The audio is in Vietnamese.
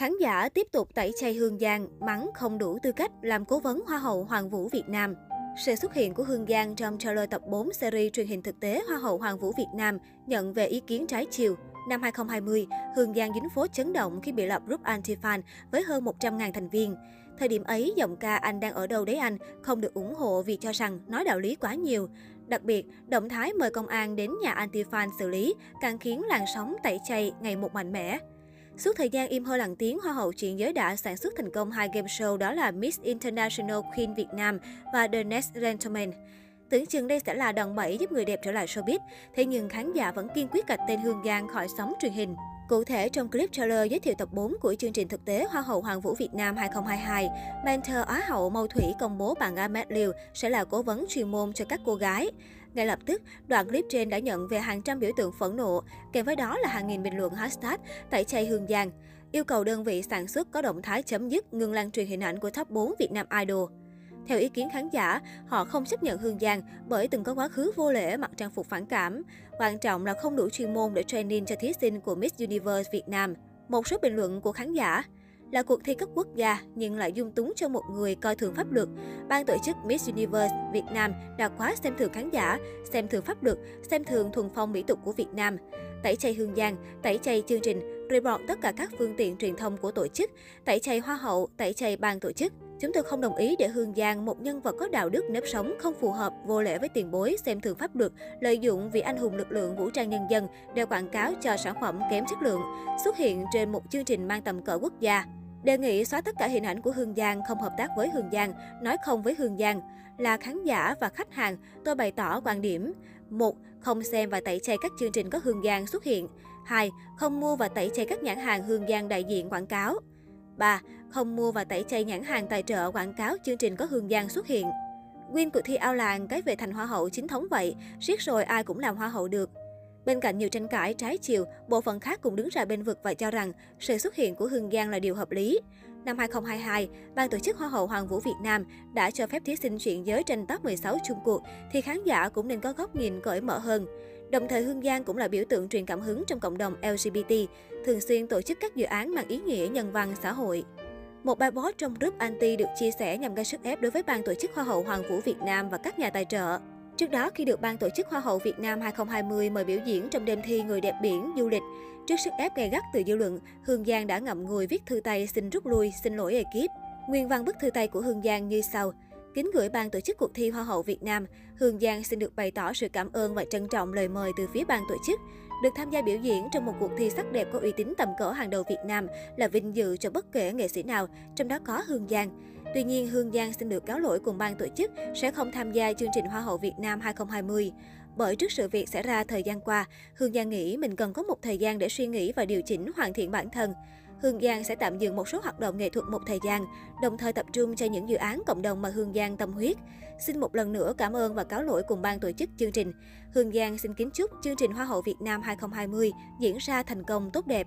Khán giả tiếp tục tẩy chay Hương Giang, mắng không đủ tư cách làm cố vấn Hoa hậu Hoàng vũ Việt Nam. Sự xuất hiện của Hương Giang trong trailer tập 4 series truyền hình thực tế Hoa hậu Hoàng vũ Việt Nam nhận về ý kiến trái chiều. Năm 2020, Hương Giang dính phố chấn động khi bị lập group anti-fan với hơn 100.000 thành viên. Thời điểm ấy, giọng ca Anh đang ở đâu đấy anh không được ủng hộ vì cho rằng nói đạo lý quá nhiều. Đặc biệt, động thái mời công an đến nhà anti-fan xử lý càng khiến làn sóng tẩy chay ngày một mạnh mẽ. Suốt thời gian im hơi lặng tiếng, Hoa hậu chuyện giới đã sản xuất thành công hai game show đó là Miss International Queen Việt Nam và The Next Gentleman. Tưởng chừng đây sẽ là đòn bẩy giúp người đẹp trở lại showbiz, thế nhưng khán giả vẫn kiên quyết gạch tên Hương Giang khỏi sóng truyền hình. Cụ thể, trong clip trailer giới thiệu tập 4 của chương trình thực tế Hoa hậu Hoàng vũ Việt Nam 2022, mentor Á hậu Mâu Thủy công bố bạn Ahmed Liu sẽ là cố vấn chuyên môn cho các cô gái. Ngay lập tức, đoạn clip trên đã nhận về hàng trăm biểu tượng phẫn nộ, kèm với đó là hàng nghìn bình luận hashtag tẩy chay Hương Giang, yêu cầu đơn vị sản xuất có động thái chấm dứt ngừng lan truyền hình ảnh của top 4 Việt Nam Idol. Theo ý kiến khán giả, họ không chấp nhận Hương Giang bởi từng có quá khứ vô lễ mặc trang phục phản cảm. Quan trọng là không đủ chuyên môn để training cho thí sinh của Miss Universe Việt Nam. Một số bình luận của khán giả là cuộc thi cấp quốc gia nhưng lại dung túng cho một người coi thường pháp luật. Ban tổ chức Miss Universe Việt Nam đã quá xem thường khán giả, xem thường pháp luật, xem thường thuần phong mỹ tục của Việt Nam. Tẩy chay Hương Giang, tẩy chay chương trình, report tất cả các phương tiện truyền thông của tổ chức, tẩy chay hoa hậu, tẩy chay ban tổ chức. Chúng tôi không đồng ý để Hương Giang, một nhân vật có đạo đức nếp sống không phù hợp, vô lễ với tiền bối, xem thường pháp luật, lợi dụng vị anh hùng lực lượng vũ trang nhân dân để quảng cáo cho sản phẩm kém chất lượng, xuất hiện trên một chương trình mang tầm cỡ quốc gia. Đề nghị xóa tất cả hình ảnh của Hương Giang, không hợp tác với Hương Giang, nói không với Hương Giang. Là khán giả và khách hàng, tôi bày tỏ quan điểm. một Không xem và tẩy chay các chương trình có Hương Giang xuất hiện. 2. Không mua và tẩy chay các nhãn hàng Hương Giang đại diện quảng cáo. 3. Không mua và tẩy chay nhãn hàng tài trợ quảng cáo chương trình có Hương Giang xuất hiện. Nguyên cuộc thi ao làng cái về thành hoa hậu chính thống vậy, riết rồi ai cũng làm hoa hậu được. Bên cạnh nhiều tranh cãi trái chiều, bộ phận khác cũng đứng ra bên vực và cho rằng sự xuất hiện của Hương Giang là điều hợp lý. Năm 2022, ban tổ chức Hoa hậu Hoàng vũ Việt Nam đã cho phép thí sinh chuyển giới trên top 16 chung cuộc, thì khán giả cũng nên có góc nhìn cởi mở hơn. Đồng thời Hương Giang cũng là biểu tượng truyền cảm hứng trong cộng đồng LGBT, thường xuyên tổ chức các dự án mang ý nghĩa nhân văn xã hội. Một bài post trong group anti được chia sẻ nhằm gây sức ép đối với ban tổ chức Hoa hậu Hoàng vũ Việt Nam và các nhà tài trợ. Trước đó, khi được Ban tổ chức Hoa hậu Việt Nam 2020 mời biểu diễn trong đêm thi Người đẹp biển du lịch, trước sức ép gay gắt từ dư luận, Hương Giang đã ngậm ngùi viết thư tay xin rút lui, xin lỗi ekip. Nguyên văn bức thư tay của Hương Giang như sau. Kính gửi ban tổ chức cuộc thi Hoa hậu Việt Nam, Hương Giang xin được bày tỏ sự cảm ơn và trân trọng lời mời từ phía ban tổ chức. Được tham gia biểu diễn trong một cuộc thi sắc đẹp có uy tín tầm cỡ hàng đầu Việt Nam là vinh dự cho bất kể nghệ sĩ nào, trong đó có Hương Giang. Tuy nhiên, Hương Giang xin được cáo lỗi cùng ban tổ chức sẽ không tham gia chương trình Hoa hậu Việt Nam 2020. Bởi trước sự việc xảy ra thời gian qua, Hương Giang nghĩ mình cần có một thời gian để suy nghĩ và điều chỉnh hoàn thiện bản thân. Hương Giang sẽ tạm dừng một số hoạt động nghệ thuật một thời gian, đồng thời tập trung cho những dự án cộng đồng mà Hương Giang tâm huyết. Xin một lần nữa cảm ơn và cáo lỗi cùng ban tổ chức chương trình. Hương Giang xin kính chúc chương trình Hoa hậu Việt Nam 2020 diễn ra thành công tốt đẹp.